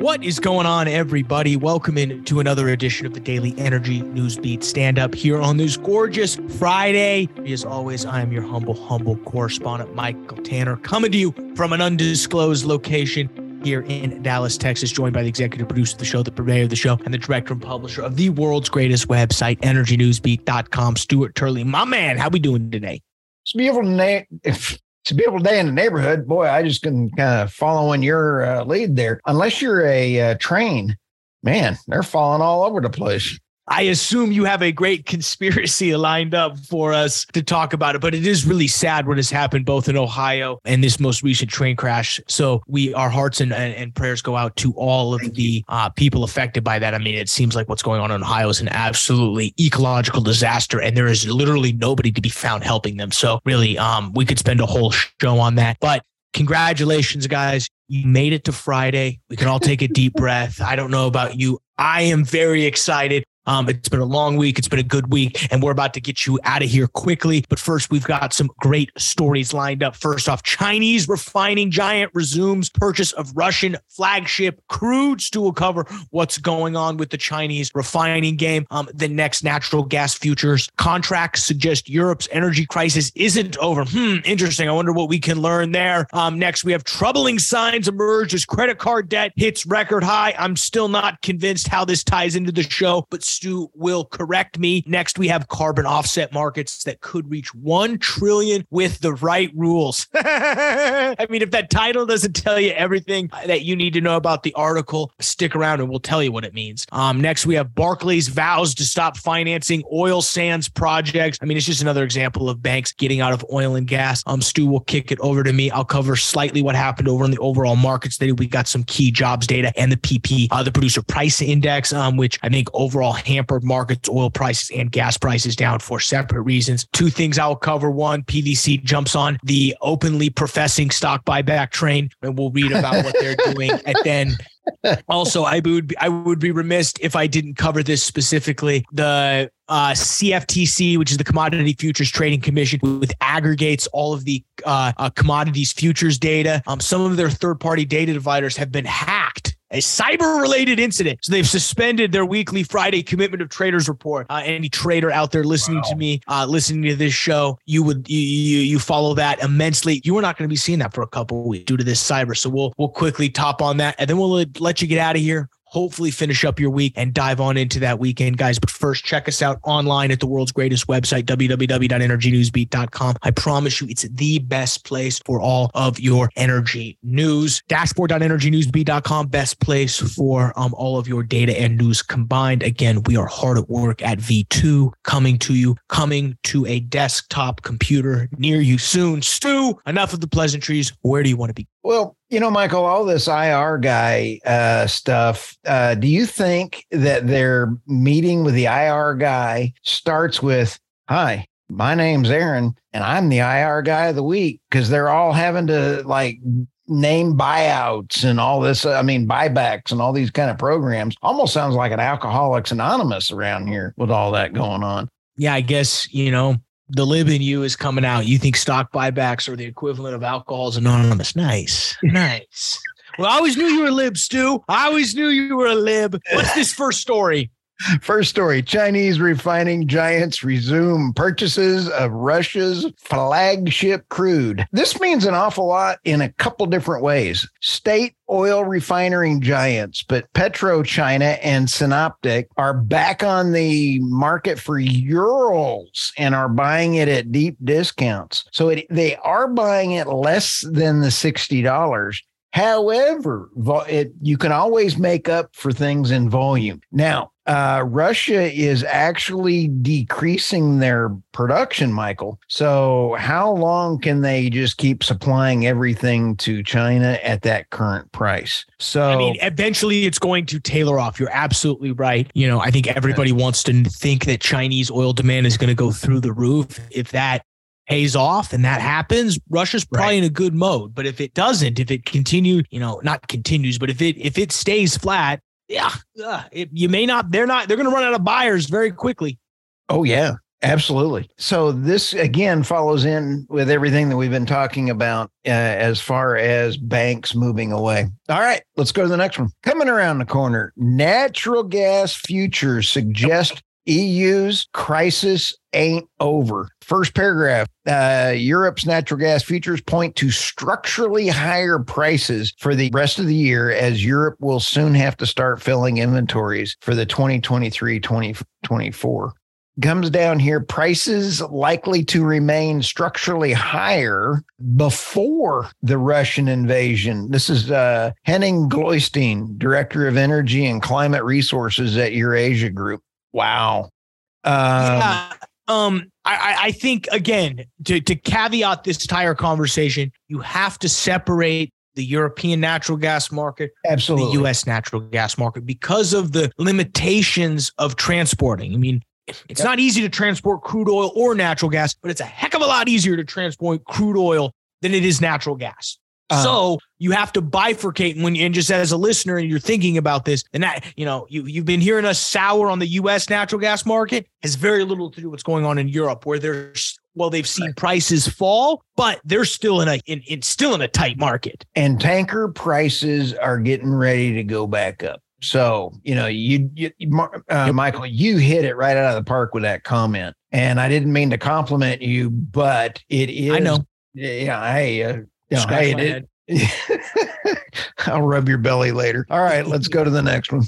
What is going on, everybody? Welcome in to another edition of the Daily Energy Newsbeat Stand Up here on this gorgeous Friday. As always, I am your humble, humble correspondent, Michael Tanner, coming to you from an undisclosed location here in Dallas, Texas, joined by the executive producer of the show, the purveyor of the show, and the director and publisher of the world's greatest website, EnergyNewsBeat.com, Stuart Turley. My man, how we doing today? It's beautiful day. It's a beautiful day in the neighborhood. Boy, I just can kind of follow in your uh, lead there. Unless you're a uh, train, man, they're falling all over the place. I assume you have a great conspiracy lined up for us to talk about it, but it is really sad what has happened both in Ohio and this most recent train crash. So we, our hearts and, and, prayers go out to all of the uh, people affected by that. I mean, it seems like what's going on in Ohio is an absolutely ecological disaster, and there is literally nobody to be found helping them. So really, um, we could spend a whole show on that, but congratulations, guys. You made it to Friday. We can all take a deep breath. I don't know about you. I am very excited. Um, it's been a long week. It's been a good week, and we're about to get you out of here quickly. But first, we've got some great stories lined up. First off, Chinese refining giant resumes purchase of Russian flagship crude. Stu will cover what's going on with the Chinese refining game. Um, the next natural gas futures contracts suggest Europe's energy crisis isn't over. Hmm, interesting. I wonder what we can learn there. Um, next, we have troubling signs emerge as credit card debt hits record high. I'm still not convinced how this ties into the show, but Stu will correct me. Next, we have carbon offset markets that could reach 1 trillion with the right rules. I mean, if that title doesn't tell you everything that you need to know about the article, stick around and we'll tell you what it means. Um, next, we have Barclays vows to stop financing oil sands projects. I mean, it's just another example of banks getting out of oil and gas. Um, Stu will kick it over to me. I'll cover slightly what happened over in the overall markets today. We got some key jobs data and the PP, uh, the producer price index, um, which I think overall hampered markets, oil prices and gas prices down for separate reasons. Two things I'll cover. One, PDC jumps on the openly professing stock buyback train, and we'll read about what they're doing. And then also, I would be, I would be remiss if I didn't cover this specifically. The uh, CFTC, which is the Commodity Futures Trading Commission, with aggregates all of the uh, uh, commodities futures data. Um, some of their third party data dividers have been hacked a cyber related incident. So they've suspended their weekly Friday commitment of traders report. Uh, any trader out there listening wow. to me, uh, listening to this show, you would you, you you follow that immensely. You are not going to be seeing that for a couple weeks due to this cyber. So we'll we'll quickly top on that, and then we'll let you get out of here hopefully finish up your week and dive on into that weekend, guys. But first, check us out online at the world's greatest website, www.energynewsbeat.com. I promise you, it's the best place for all of your energy news. Dashboard.energynewsbeat.com, best place for um, all of your data and news combined. Again, we are hard at work at V2, coming to you, coming to a desktop computer near you soon. Stu, enough of the pleasantries. Where do you want to be? Well, you know, Michael, all this IR guy uh, stuff. Uh, do you think that their meeting with the IR guy starts with, "Hi, my name's Aaron, and I'm the IR guy of the week"? Because they're all having to like name buyouts and all this. I mean, buybacks and all these kind of programs. Almost sounds like an Alcoholics Anonymous around here with all that going on. Yeah, I guess you know the lib in you is coming out. You think stock buybacks are the equivalent of alcohol's anonymous. Nice. Nice. Well, I always knew you were a lib, Stu. I always knew you were a lib. What's this first story? First story Chinese refining giants resume purchases of Russia's flagship crude. This means an awful lot in a couple different ways. State oil refining giants, but PetroChina and Sinopec are back on the market for Urals and are buying it at deep discounts. So it, they are buying it less than the $60 However, it, you can always make up for things in volume. Now, uh, Russia is actually decreasing their production, Michael. So, how long can they just keep supplying everything to China at that current price? So, I mean, eventually it's going to tailor off. You're absolutely right. You know, I think everybody wants to think that Chinese oil demand is going to go through the roof. If that pays off and that happens, Russia's probably right. in a good mode. But if it doesn't, if it continues, you know, not continues, but if it if it stays flat, yeah, uh, it, you may not. They're not. They're going to run out of buyers very quickly. Oh yeah, absolutely. So this again follows in with everything that we've been talking about uh, as far as banks moving away. All right, let's go to the next one. Coming around the corner, natural gas futures suggest EU's crisis ain't over. First paragraph uh, Europe's natural gas futures point to structurally higher prices for the rest of the year as Europe will soon have to start filling inventories for the 2023 2024 comes down here prices likely to remain structurally higher before the Russian invasion. This is uh, Henning Gloystein, Director of Energy and Climate Resources at Eurasia Group. Wow. Um, yeah. Um, I, I think again to, to caveat this entire conversation, you have to separate the European natural gas market, absolutely, the U.S. natural gas market because of the limitations of transporting. I mean, it's yep. not easy to transport crude oil or natural gas, but it's a heck of a lot easier to transport crude oil than it is natural gas. Uh, so you have to bifurcate when you, and just as a listener and you're thinking about this and that you know you you've been hearing us sour on the US natural gas market has very little to do with what's going on in Europe where there's well they've seen prices fall but they're still in a in, in still in a tight market. And tanker prices are getting ready to go back up. So you know you, you uh, Michael you hit it right out of the park with that comment. And I didn't mean to compliment you but it is I know. yeah hey uh, yeah, hey, it, I'll rub your belly later. All right, let's go to the next one.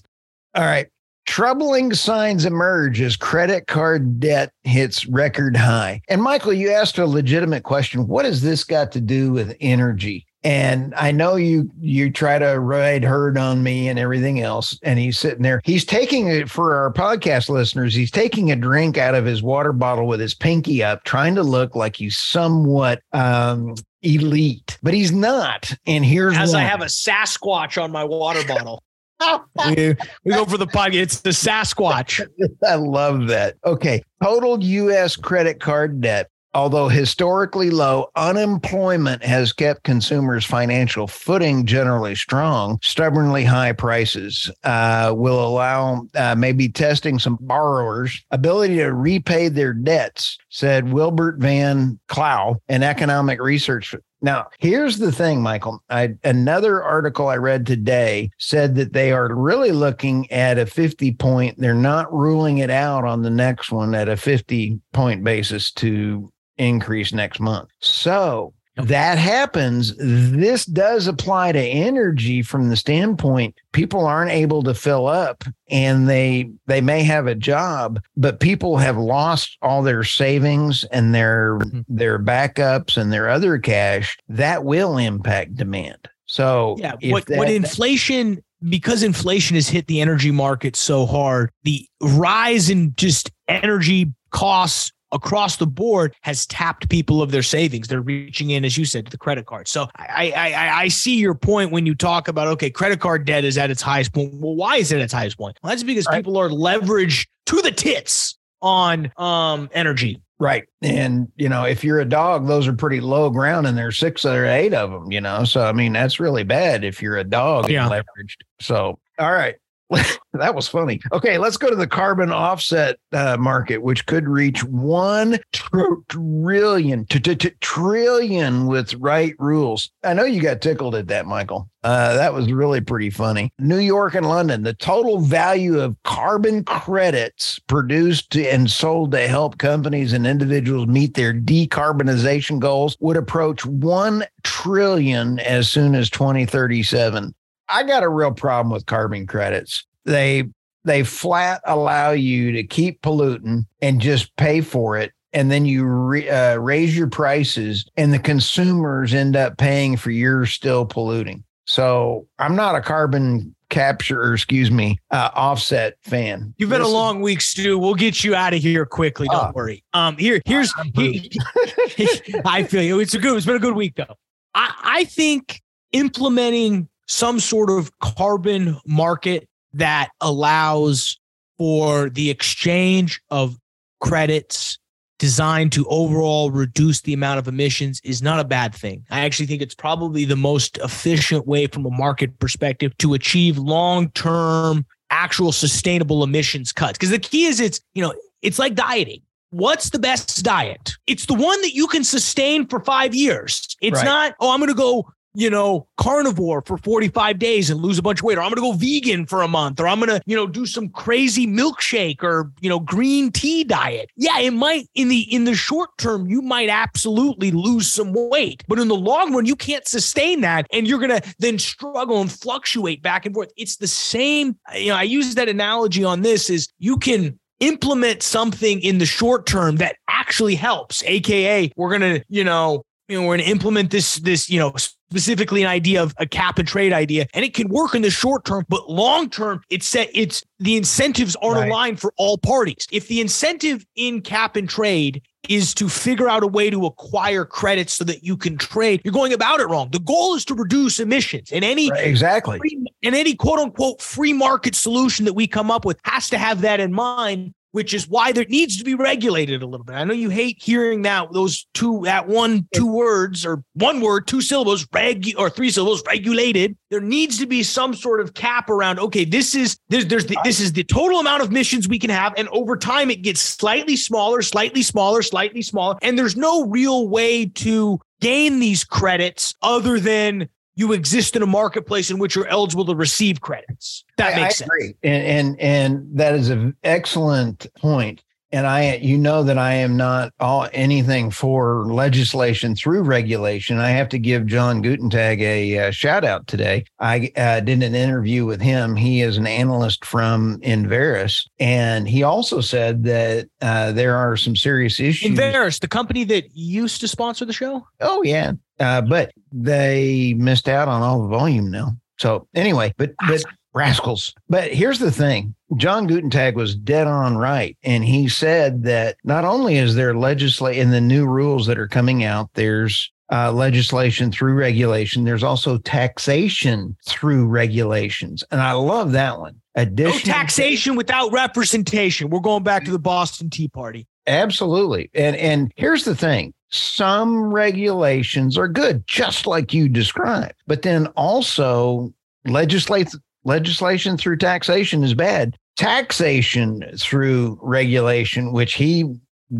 All right. Troubling signs emerge as credit card debt hits record high. And Michael, you asked a legitimate question. What has this got to do with energy? And I know you you try to ride herd on me and everything else. And he's sitting there. He's taking it for our podcast listeners. He's taking a drink out of his water bottle with his pinky up, trying to look like he's somewhat um, elite, but he's not. And here's as why. I have a Sasquatch on my water bottle. we, we go for the podcast. It's the Sasquatch. I love that. Okay. Total U.S. credit card debt Although historically low, unemployment has kept consumers' financial footing generally strong. Stubbornly high prices uh, will allow uh, maybe testing some borrowers' ability to repay their debts, said Wilbert Van Clow, an economic research now, here's the thing, Michael. I, another article I read today said that they are really looking at a 50 point. They're not ruling it out on the next one at a 50 point basis to increase next month. So that happens. This does apply to energy from the standpoint people aren't able to fill up and they they may have a job, but people have lost all their savings and their mm-hmm. their backups and their other cash. That will impact demand. So yeah, what that, what inflation because inflation has hit the energy market so hard, the rise in just energy costs across the board has tapped people of their savings. They're reaching in, as you said, to the credit card. So I, I, I see your point when you talk about okay, credit card debt is at its highest point. Well, why is it at its highest point? Well, that's because right. people are leveraged to the tits on um energy. Right. And, you know, if you're a dog, those are pretty low ground and there's six or eight of them, you know. So, I mean, that's really bad if you're a dog yeah. leveraged. So, all right. that was funny. Okay, let's go to the carbon offset uh, market, which could reach one tr- trillion, t- t- t- trillion with right rules. I know you got tickled at that, Michael. Uh, that was really pretty funny. New York and London, the total value of carbon credits produced and sold to help companies and individuals meet their decarbonization goals would approach 1 trillion as soon as 2037. I got a real problem with carbon credits. They they flat allow you to keep polluting and just pay for it and then you re, uh, raise your prices and the consumers end up paying for your still polluting So I'm not a carbon capture, or excuse me, uh, offset fan. You've been this a long week, Stu. We'll get you out of here quickly. Don't uh, worry. Um, here, here's. I feel you. It's a good. It's been a good week though. I, I think implementing some sort of carbon market that allows for the exchange of credits designed to overall reduce the amount of emissions is not a bad thing. I actually think it's probably the most efficient way from a market perspective to achieve long-term actual sustainable emissions cuts. Because the key is it's, you know, it's like dieting. What's the best diet? It's the one that you can sustain for five years. It's right. not, oh, I'm going to go you know, carnivore for 45 days and lose a bunch of weight, or I'm going to go vegan for a month, or I'm going to, you know, do some crazy milkshake or, you know, green tea diet. Yeah, it might in the in the short term you might absolutely lose some weight, but in the long run you can't sustain that and you're going to then struggle and fluctuate back and forth. It's the same, you know, I use that analogy on this is you can implement something in the short term that actually helps, aka we're going to, you know, you know, we're going to implement this, this, you know, specifically an idea of a cap and trade idea, and it can work in the short term, but long term, it's set. It's the incentives aren't right. aligned for all parties. If the incentive in cap and trade is to figure out a way to acquire credits so that you can trade, you're going about it wrong. The goal is to reduce emissions, and any right, exactly free, and any quote unquote free market solution that we come up with has to have that in mind which is why there needs to be regulated a little bit. I know you hate hearing that those two that one two words or one word two syllables reg or three syllables regulated. There needs to be some sort of cap around. Okay, this is there's there's the, this is the total amount of missions we can have, and over time it gets slightly smaller, slightly smaller, slightly smaller, and there's no real way to gain these credits other than you exist in a marketplace in which you're eligible to receive credits. That makes I sense. And, and and that is an excellent point. And I, you know, that I am not all anything for legislation through regulation. I have to give John Gutentag a, a shout out today. I uh, did an interview with him. He is an analyst from Enverus, and he also said that uh, there are some serious issues. Enverus, the company that used to sponsor the show. Oh yeah, uh, but they missed out on all the volume now. So anyway, but but rascals. But here's the thing. John Gutentag was dead on right. And he said that not only is there legislation in the new rules that are coming out, there's uh, legislation through regulation. There's also taxation through regulations. And I love that one. Addition no taxation without representation. We're going back to the Boston Tea Party. Absolutely. And and here's the thing some regulations are good, just like you described. But then also legislate legislation through taxation is bad. Taxation through regulation, which he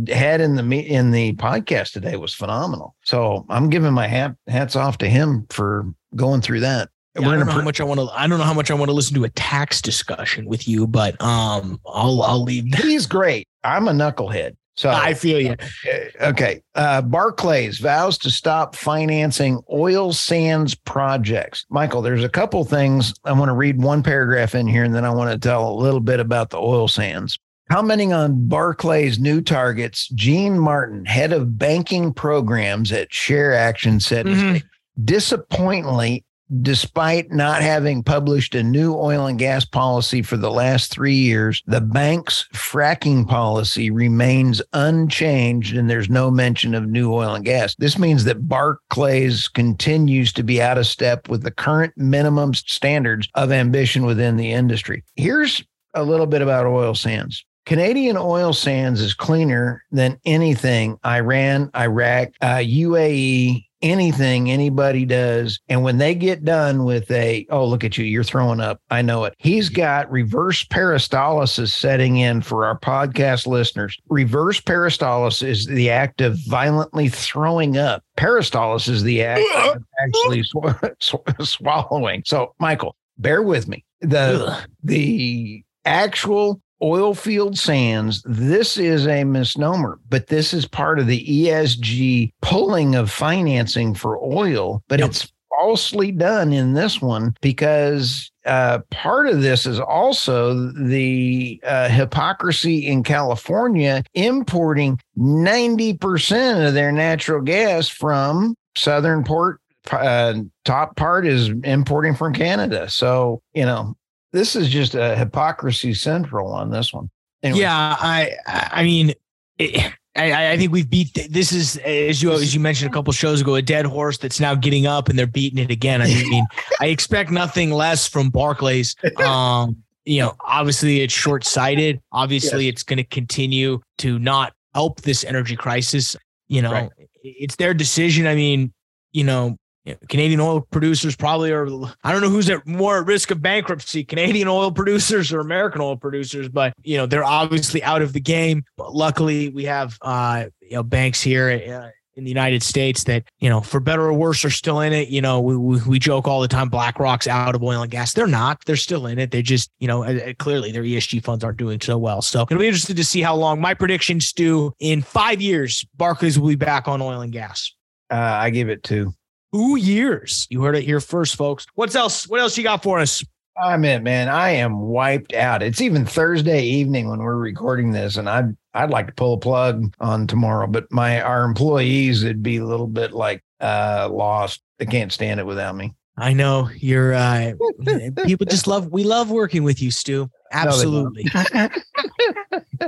had in the in the podcast today, was phenomenal. So I'm giving my hat, hats off to him for going through that. Yeah, I don't know how much I want to. I don't know how much I want to listen to a tax discussion with you, but um, I'll I'll leave. That. He's great. I'm a knucklehead. So I feel you. Okay. Uh, Barclays vows to stop financing oil sands projects. Michael, there's a couple things. I want to read one paragraph in here and then I want to tell a little bit about the oil sands. Commenting on Barclays' new targets, Jeanne Martin, head of banking programs at ShareAction, said, mm-hmm. disappointingly, Despite not having published a new oil and gas policy for the last three years, the bank's fracking policy remains unchanged and there's no mention of new oil and gas. This means that Barclays continues to be out of step with the current minimum standards of ambition within the industry. Here's a little bit about oil sands. Canadian oil sands is cleaner than anything Iran, Iraq, uh, UAE, anything anybody does. And when they get done with a, oh, look at you, you're throwing up. I know it. He's got reverse peristalsis setting in for our podcast listeners. Reverse peristalsis is the act of violently throwing up. Peristalsis is the act of actually sw- sw- swallowing. So, Michael, bear with me. The, the actual oil field sands, this is a misnomer, but this is part of the ESG pulling of financing for oil, but yep. it's falsely done in this one because uh, part of this is also the uh, hypocrisy in California importing 90% of their natural gas from southern port uh, top part is importing from Canada. So you know, this is just a hypocrisy central on this one. Anyway. Yeah, I I mean. It, I, I, think we've beat. This is as you as you mentioned a couple shows ago, a dead horse that's now getting up and they're beating it again. I mean, I expect nothing less from Barclays. Um, you know, obviously it's short sighted. Obviously, yes. it's going to continue to not help this energy crisis. You know, right. it's their decision. I mean, you know, Canadian oil producers probably are. I don't know who's at more at risk of bankruptcy, Canadian oil producers or American oil producers, but you know they're obviously out of the game. But luckily, we have uh, you know banks here uh, in the United States that you know, for better or worse, are still in it. You know, we, we, we joke all the time, BlackRock's out of oil and gas. They're not. They're still in it. They just you know uh, clearly their ESG funds aren't doing so well. So it'll be interesting to see how long. My predictions, Stu, in five years, Barclays will be back on oil and gas. Uh, I give it two two years. You heard it here first, folks. What's else? What else you got for us? I'm in, man. I am wiped out. It's even Thursday evening when we're recording this, and I'd I'd like to pull a plug on tomorrow, but my our employees would be a little bit like uh lost. They can't stand it without me. I know you're uh people just love we love working with you, Stu. Absolutely. No,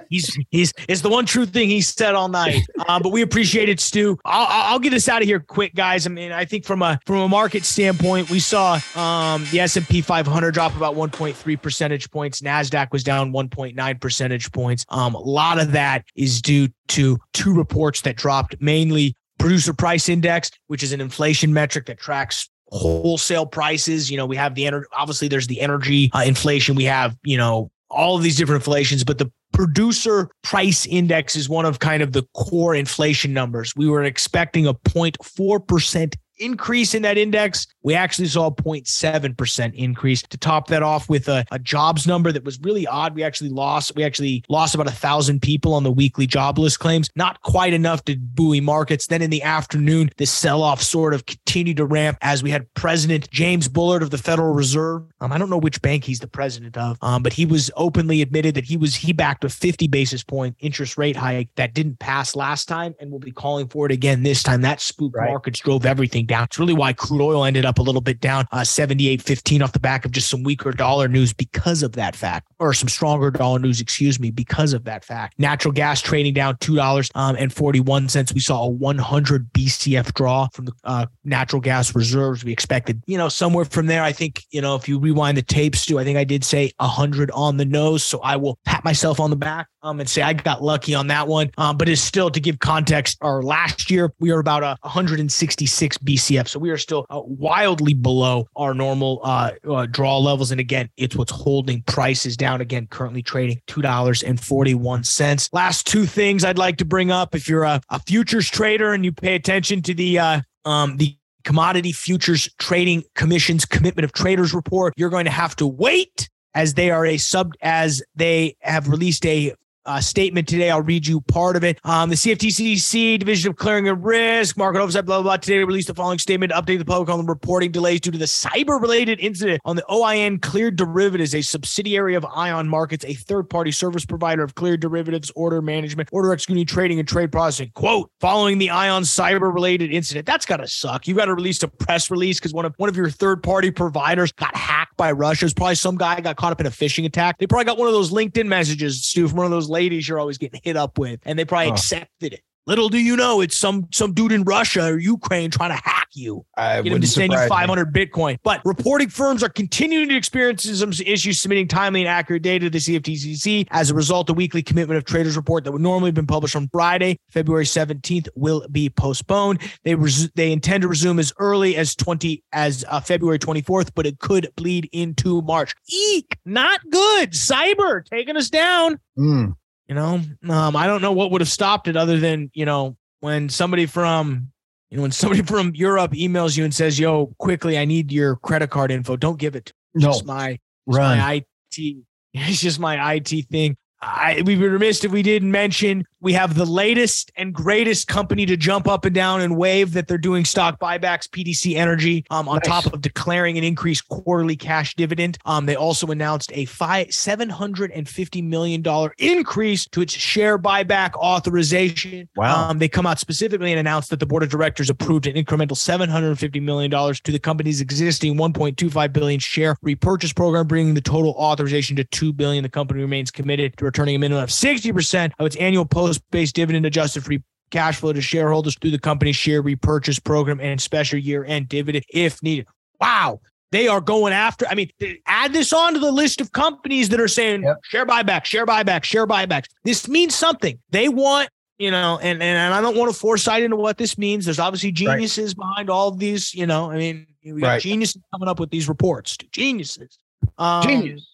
he's he's it's the one true thing he said all night. Uh, but we appreciate it, Stu. I'll, I'll get us out of here quick, guys. I mean, I think from a from a market standpoint, we saw um, the S and P 500 drop about 1.3 percentage points. Nasdaq was down 1.9 percentage points. Um, a lot of that is due to two reports that dropped, mainly producer price index, which is an inflation metric that tracks wholesale prices. You know, we have the energy, obviously there's the energy uh, inflation. We have, you know, all of these different inflations, but the producer price index is one of kind of the core inflation numbers. We were expecting a 0.4% increase in that index. We actually saw a 0.7% increase to top that off with a, a, jobs number that was really odd. We actually lost, we actually lost about a thousand people on the weekly jobless claims, not quite enough to buoy markets. Then in the afternoon, this sell off sort of continued to ramp as we had President James Bullard of the Federal Reserve. Um, I don't know which bank he's the president of, um, but he was openly admitted that he was, he backed a 50 basis point interest rate hike that didn't pass last time and will be calling for it again this time. That spooked right. markets, drove everything down. It's really why crude oil ended up a little bit down, uh, 78.15 off the back of just some weaker dollar news because of that fact, or some stronger dollar news, excuse me, because of that fact. Natural gas trading down $2 um, and 41 cents. We saw a 100 BCF draw from the uh, natural gas reserves. We expected, you know, somewhere from there. I think, you know, if you rewind the tapes too, I think I did say 100 on the nose. So I will pat myself on the back um, and say I got lucky on that one. Um, but it's still to give context, our last year we were about a 166 BCF, so we are still uh, wildly below our normal uh, uh, draw levels. And again, it's what's holding prices down. Again, currently trading two dollars and forty one cents. Last two things I'd like to bring up: if you're a, a futures trader and you pay attention to the uh, um, the Commodity Futures Trading Commission's Commitment of Traders report, you're going to have to wait as they are a sub as they have released a uh, statement today. I'll read you part of it. Um, the CFTCC Division of Clearing and Risk, Market Oversight, blah, blah, blah, today released the following statement update the public on the reporting delays due to the cyber related incident on the ION Cleared Derivatives, a subsidiary of Ion Markets, a third party service provider of cleared derivatives, order management, order executing, trading, and trade processing. Quote, following the Ion cyber related incident. That's got to suck. You got to release a press release because one of one of your third party providers got hacked by Russia. It's probably some guy got caught up in a phishing attack. They probably got one of those LinkedIn messages, Stu, from one of those ladies you're always getting hit up with, and they probably accepted it. Little do you know, it's some some dude in Russia or Ukraine trying to hack you. I get him to send you 500 me. Bitcoin. But reporting firms are continuing to experience some issues submitting timely and accurate data to the CFTCC. As a result, the weekly commitment of traders report that would normally have been published on Friday, February 17th, will be postponed. They res- they intend to resume as early as 20 as uh, February 24th, but it could bleed into March. Eek, not good. Cyber taking us down. Mm. You know, um, I don't know what would have stopped it other than, you know, when somebody from, you know, when somebody from Europe emails you and says, yo, quickly, I need your credit card info. Don't give it to me. No. Just my, my IT. It's just my IT thing. I, we'd be remiss if we didn't mention we have the latest and greatest company to jump up and down and wave that they're doing stock buybacks, PDC Energy, um, on nice. top of declaring an increased quarterly cash dividend. Um, they also announced a five seven hundred and fifty million dollar increase to its share buyback authorization. Wow! Um, they come out specifically and announced that the board of directors approved an incremental seven hundred fifty million dollars to the company's existing one point two five billion share repurchase program, bringing the total authorization to two billion. The company remains committed to returning a minimum of sixty percent of its annual post-based dividend adjusted free cash flow to shareholders through the company's share repurchase program and special year-end dividend if needed. Wow. They are going after. I mean, add this on to the list of companies that are saying yep. share buyback, share buyback, share buybacks. This means something. They want, you know, and, and I don't want to foresight into what this means. There's obviously geniuses right. behind all of these, you know. I mean, we got right. geniuses coming up with these reports. Geniuses. Um, Genius.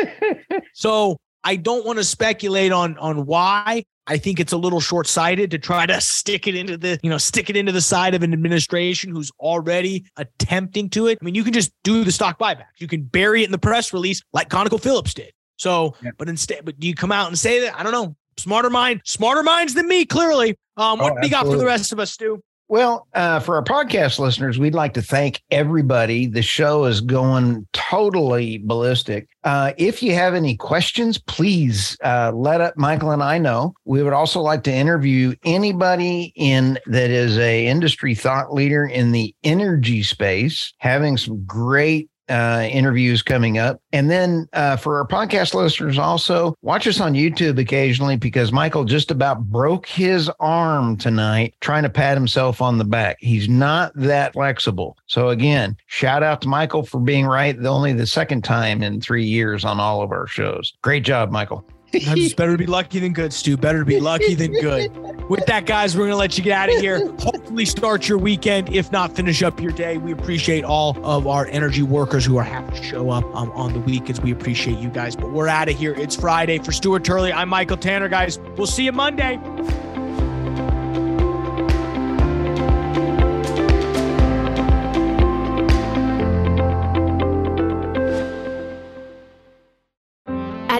so I don't want to speculate on on why. I think it's a little short-sighted to try to stick it into the, you know, stick it into the side of an administration who's already attempting to it. I mean, you can just do the stock buyback. You can bury it in the press release like ConocoPhillips did. So, yeah. but instead, but do you come out and say that? I don't know. Smarter mind, smarter minds than me, clearly. Um, what oh, do you got for the rest of us, Stu? Well, uh, for our podcast listeners, we'd like to thank everybody. The show is going totally ballistic. Uh, if you have any questions, please uh, let up Michael and I know. We would also like to interview anybody in that is a industry thought leader in the energy space, having some great uh, interviews coming up. And then uh, for our podcast listeners, also watch us on YouTube occasionally because Michael just about broke his arm tonight trying to pat himself on the back. He's not that flexible. So, again, shout out to Michael for being right the only the second time in three years on all of our shows. Great job, Michael. It's better to be lucky than good, Stu. Better to be lucky than good. With that, guys, we're going to let you get out of here. Hopefully, start your weekend. If not, finish up your day. We appreciate all of our energy workers who are happy to show up um, on the weekends. We appreciate you guys. But we're out of here. It's Friday. For Stuart Turley, I'm Michael Tanner, guys. We'll see you Monday.